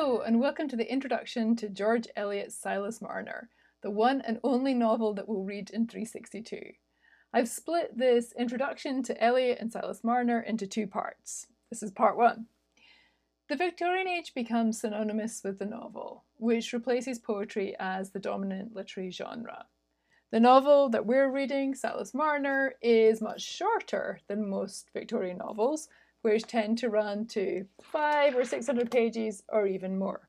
Hello, and welcome to the introduction to George Eliot's Silas Marner, the one and only novel that we'll read in 362. I've split this introduction to Eliot and Silas Marner into two parts. This is part one. The Victorian age becomes synonymous with the novel, which replaces poetry as the dominant literary genre. The novel that we're reading, Silas Marner, is much shorter than most Victorian novels, which tend to run to five or six hundred pages or even more.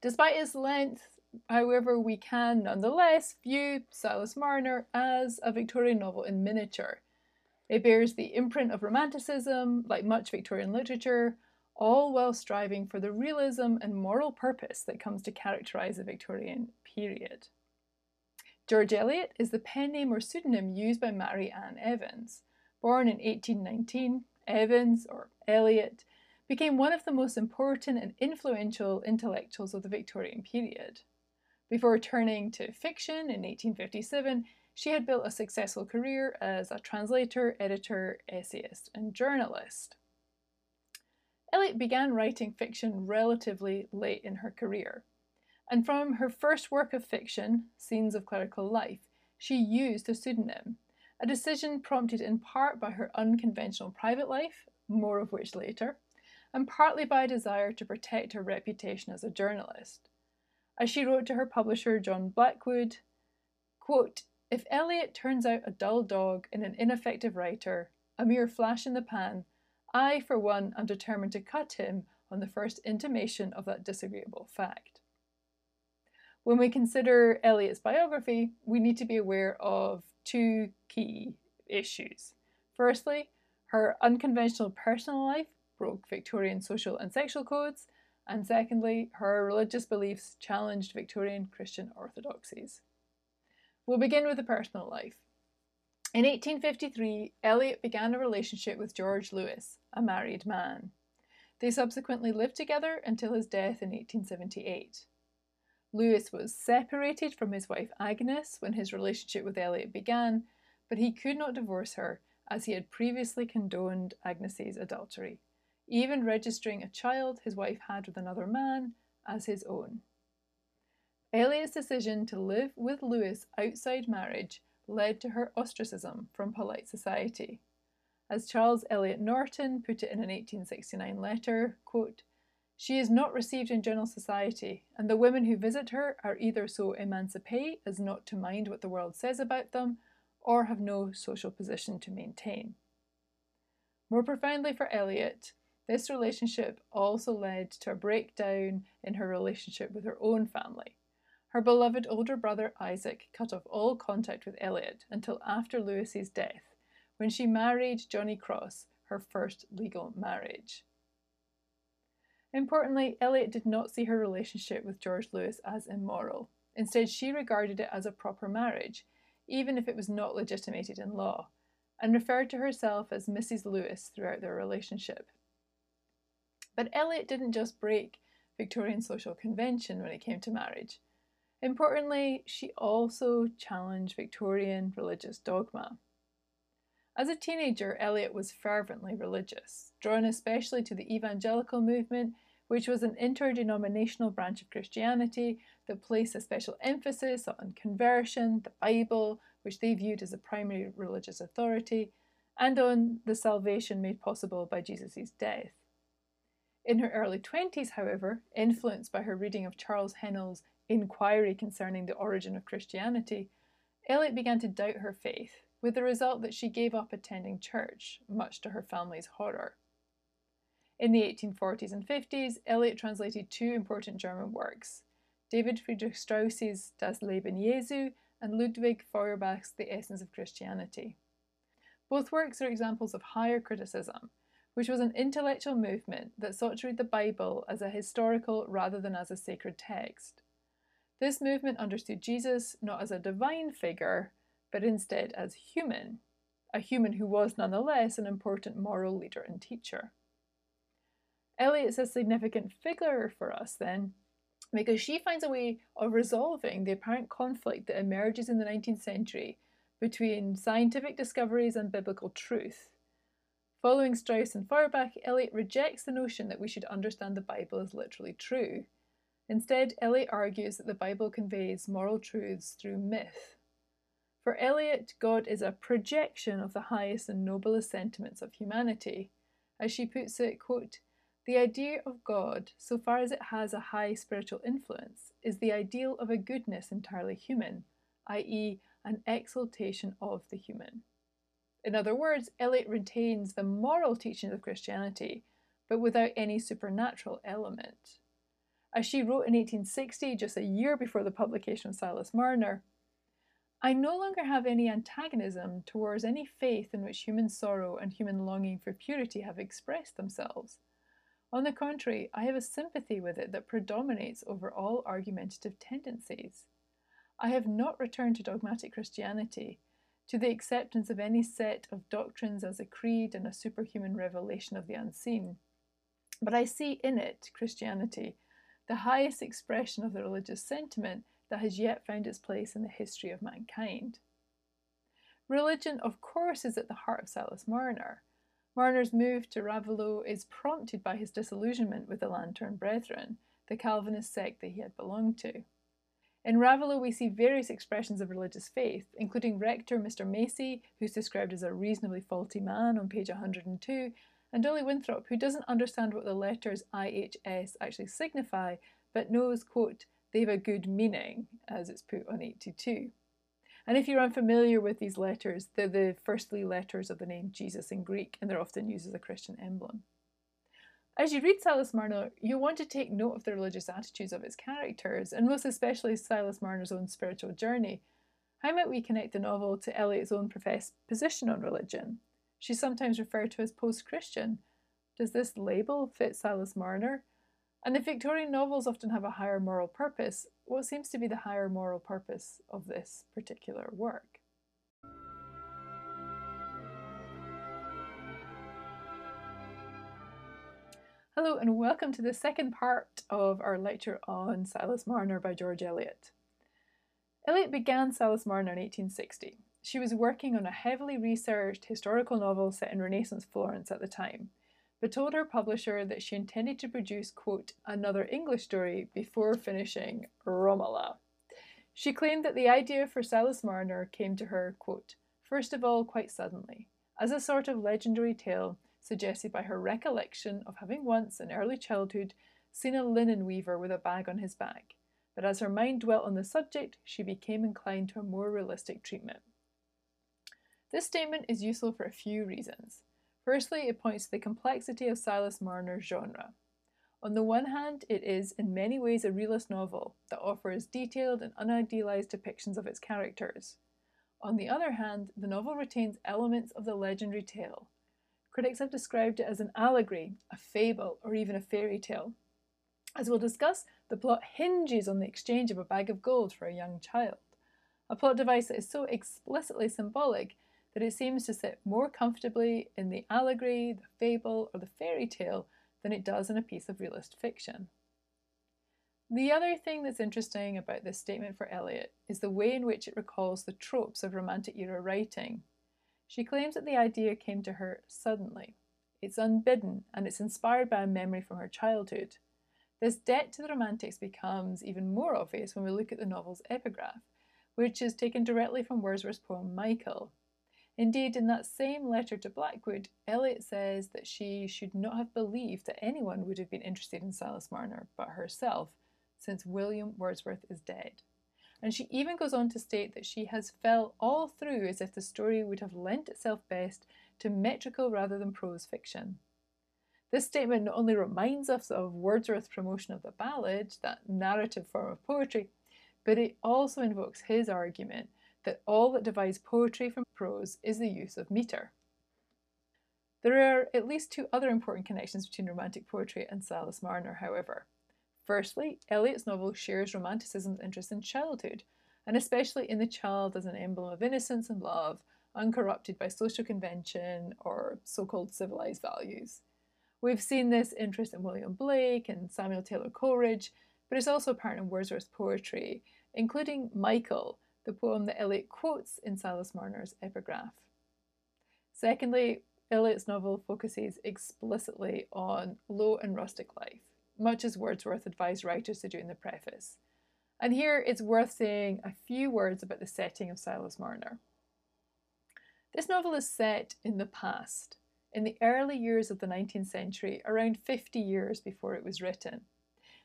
Despite its length, however, we can nonetheless view Silas Marner as a Victorian novel in miniature. It bears the imprint of Romanticism, like much Victorian literature, all while striving for the realism and moral purpose that comes to characterise the Victorian period. George Eliot is the pen name or pseudonym used by Mary Ann Evans. Born in 1819, Evans, or Eliot, became one of the most important and influential intellectuals of the Victorian period. Before turning to fiction in 1857, she had built a successful career as a translator, editor, essayist, and journalist. Eliot began writing fiction relatively late in her career, and from her first work of fiction, Scenes of Clerical Life, she used a pseudonym a decision prompted in part by her unconventional private life, more of which later, and partly by a desire to protect her reputation as a journalist. As she wrote to her publisher, John Blackwood, quote, If Eliot turns out a dull dog and an ineffective writer, a mere flash in the pan, I, for one, am determined to cut him on the first intimation of that disagreeable fact. When we consider Eliot's biography, we need to be aware of two key issues. Firstly, her unconventional personal life broke Victorian social and sexual codes, and secondly, her religious beliefs challenged Victorian Christian orthodoxies. We'll begin with the personal life. In 1853, Eliot began a relationship with George Lewes, a married man. They subsequently lived together until his death in 1878. Lewes was separated from his wife Agnes when his relationship with Eliot began, but he could not divorce her as he had previously condoned Agnes's adultery, even registering a child his wife had with another man as his own. Eliot's decision to live with Lewes outside marriage led to her ostracism from polite society. As Charles Eliot Norton put it in an 1869 letter, quote, she is not received in general society, and the women who visit her are either so emancipate as not to mind what the world says about them, or have no social position to maintain. More profoundly for Eliot, this relationship also led to a breakdown in her relationship with her own family. Her beloved older brother Isaac cut off all contact with Eliot until after Lewes's death, when she married Johnny Cross, her first legal marriage. Importantly, Eliot did not see her relationship with George Lewes as immoral. Instead, she regarded it as a proper marriage, even if it was not legitimated in law, and referred to herself as Mrs. Lewes throughout their relationship. But Eliot didn't just break Victorian social convention when it came to marriage. Importantly, she also challenged Victorian religious dogma. As a teenager, Eliot was fervently religious, drawn especially to the evangelical movement, which was an interdenominational branch of Christianity that placed a special emphasis on conversion, the Bible, which they viewed as a primary religious authority, and on the salvation made possible by Jesus' death. In her early 20s, however, influenced by her reading of Charles Hennell's Inquiry Concerning the Origin of Christianity, Eliot began to doubt her faith with the result that she gave up attending church, much to her family's horror. In the 1840s and 50s, Eliot translated two important German works David Friedrich Strauss's Das Leben Jesu and Ludwig Feuerbach's The Essence of Christianity. Both works are examples of higher criticism, which was an intellectual movement that sought to read the Bible as a historical rather than as a sacred text. This movement understood Jesus not as a divine figure, but instead as human, a human who was nonetheless an important moral leader and teacher. Eliot's a significant figure for us then, because she finds a way of resolving the apparent conflict that emerges in the 19th century between scientific discoveries and biblical truth. Following Strauss and Feuerbach, Eliot rejects the notion that we should understand the Bible as literally true. Instead, Eliot argues that the Bible conveys moral truths through myth. For Eliot, God is a projection of the highest and noblest sentiments of humanity. As she puts it, quote, the idea of God, so far as it has a high spiritual influence, is the ideal of a goodness entirely human, i.e., an exaltation of the human. In other words, Eliot retains the moral teachings of Christianity, but without any supernatural element. As she wrote in 1860, just a year before the publication of Silas Marner, I no longer have any antagonism towards any faith in which human sorrow and human longing for purity have expressed themselves. On the contrary, I have a sympathy with it that predominates over all argumentative tendencies. I have not returned to dogmatic Christianity, to the acceptance of any set of doctrines as a creed and a superhuman revelation of the unseen. But I see in it, Christianity, the highest expression of the religious sentiment that has yet found its place in the history of mankind. Religion, of course, is at the heart of Silas Marner. Marner's move to Raveloe is prompted by his disillusionment with the Lantern Brethren, the Calvinist sect that he had belonged to. In Raveloe, we see various expressions of religious faith, including Rector Mr. Macey, who's described as a reasonably faulty man on page 102, and Dolly Winthrop, who doesn't understand what the letters IHS actually signify, but knows, quote, they've a good meaning, as it's put on 82. And if you're unfamiliar with these letters, they're the first three letters of the name Jesus in Greek, and they're often used as a Christian emblem. As you read Silas Marner, you'll want to take note of the religious attitudes of its characters, and most especially Silas Marner's own spiritual journey. How might we connect the novel to Eliot's own professed position on religion? She's sometimes referred to as post Christian. Does this label fit Silas Marner? And if Victorian novels often have a higher moral purpose, what seems to be the higher moral purpose of this particular work? Hello and welcome to the second part of our lecture on Silas Marner by George Eliot. Eliot began Silas Marner in 1860. She was working on a heavily researched historical novel set in Renaissance Florence at the time but told her publisher that she intended to produce, quote, another English story before finishing Romola. She claimed that the idea for Silas Marner came to her, quote, first of all quite suddenly, as a sort of legendary tale suggested by her recollection of having once, in early childhood, seen a linen weaver with a bag on his back. But as her mind dwelt on the subject, she became inclined to a more realistic treatment. This statement is useful for a few reasons. Firstly, it points to the complexity of Silas Marner's genre. On the one hand, it is in many ways a realist novel that offers detailed and unidealized depictions of its characters. On the other hand, the novel retains elements of the legendary tale. Critics have described it as an allegory, a fable, or even a fairy tale. As we'll discuss, the plot hinges on the exchange of a bag of gold for a young child, a plot device that is so explicitly symbolic that it seems to sit more comfortably in the allegory, the fable, or the fairy tale than it does in a piece of realist fiction. The other thing that's interesting about this statement for Eliot is the way in which it recalls the tropes of Romantic era writing. She claims that the idea came to her suddenly. It's unbidden and it's inspired by a memory from her childhood. This debt to the Romantics becomes even more obvious when we look at the novel's epigraph, which is taken directly from Wordsworth's poem Michael, Indeed, in that same letter to Blackwood, Eliot says that she should not have believed that anyone would have been interested in Silas Marner but herself, since William Wordsworth is dead. And she even goes on to state that she has felt all through as if the story would have lent itself best to metrical rather than prose fiction. This statement not only reminds us of Wordsworth's promotion of the ballad, that narrative form of poetry, but it also invokes his argument that all that divides poetry from prose is the use of metre. There are at least two other important connections between Romantic poetry and Silas Marner, however. Firstly, Eliot's novel shares Romanticism's interest in childhood, and especially in the child as an emblem of innocence and love, uncorrupted by social convention or so called civilized values. We've seen this interest in William Blake and Samuel Taylor Coleridge, but it's also apparent in Wordsworth's poetry, including Michael, the poem that Eliot quotes in Silas Marner's epigraph. Secondly, Eliot's novel focuses explicitly on low and rustic life, much as Wordsworth advised writers to do in the preface. And here it's worth saying a few words about the setting of Silas Marner. This novel is set in the past, in the early years of the 19th century, around 50 years before it was written.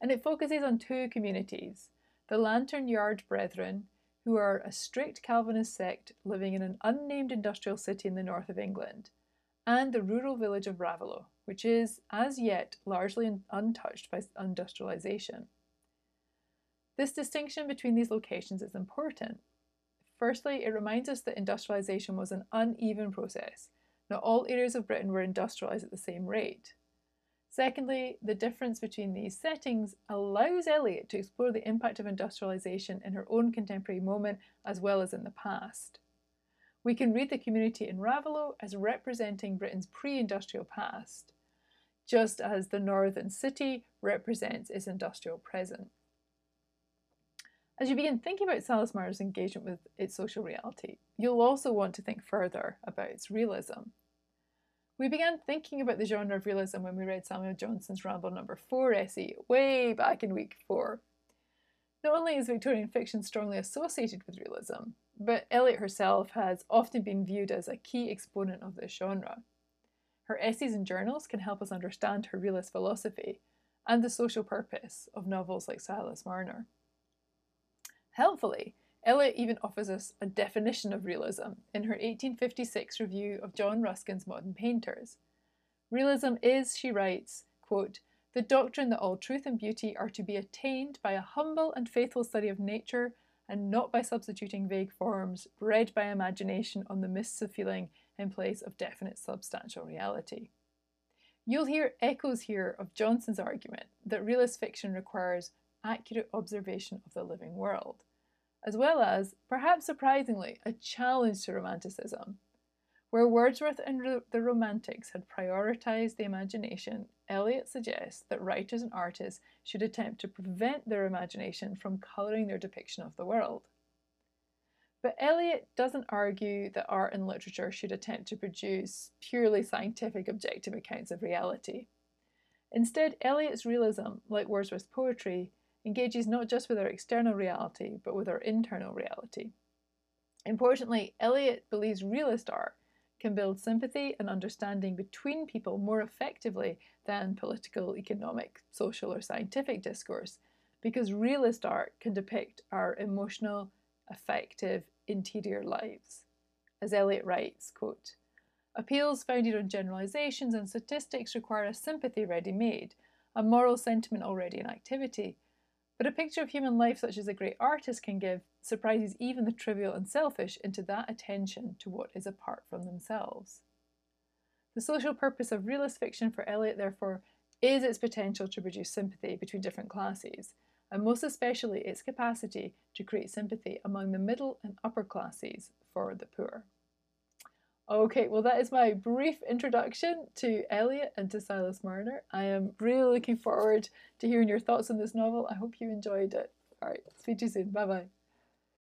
And it focuses on two communities the Lantern Yard Brethren, who are a strict Calvinist sect living in an unnamed industrial city in the north of England, and the rural village of Raveloe, which is, as yet, largely untouched by industrialisation. This distinction between these locations is important. Firstly, it reminds us that industrialisation was an uneven process. Not all areas of Britain were industrialised at the same rate. Secondly, the difference between these settings allows Eliot to explore the impact of industrialisation in her own contemporary moment as well as in the past. We can read the community in Raveloe as representing Britain's pre industrial past, just as the northern city represents its industrial present. As you begin thinking about Marner's engagement with its social reality, you'll also want to think further about its realism. We began thinking about the genre of realism when we read Samuel Johnson's Rambler number 4 essay way back in week 4. Not only is Victorian fiction strongly associated with realism, but Eliot herself has often been viewed as a key exponent of this genre. Her essays and journals can help us understand her realist philosophy and the social purpose of novels like Silas Marner. Helpfully, Eliot even offers us a definition of realism in her 1856 review of John Ruskin's Modern Painters. Realism is, she writes, quote, the doctrine that all truth and beauty are to be attained by a humble and faithful study of nature and not by substituting vague forms bred by imagination on the mists of feeling in place of definite substantial reality. You'll hear echoes here of Johnson's argument that realist fiction requires accurate observation of the living world as well as, perhaps surprisingly, a challenge to Romanticism. Where Wordsworth and the Romantics had prioritized the imagination, Eliot suggests that writers and artists should attempt to prevent their imagination from colouring their depiction of the world. But Eliot doesn't argue that art and literature should attempt to produce purely scientific objective accounts of reality. Instead, Eliot's realism, like Wordsworth's poetry, engages not just with our external reality, but with our internal reality. Importantly, Eliot believes realist art can build sympathy and understanding between people more effectively than political, economic, social, or scientific discourse, because realist art can depict our emotional, affective, interior lives. As Eliot writes, quote, Appeals founded on generalizations and statistics require a sympathy ready made, a moral sentiment already in activity, but a picture of human life such as a great artist can give surprises even the trivial and selfish into that attention to what is apart from themselves. The social purpose of realist fiction for Eliot, therefore, is its potential to produce sympathy between different classes, and most especially its capacity to create sympathy among the middle and upper classes for the poor. Okay, well, that is my brief introduction to Eliot and to Silas Marner. I am really looking forward to hearing your thoughts on this novel. I hope you enjoyed it. All right, speak to you soon. Bye bye.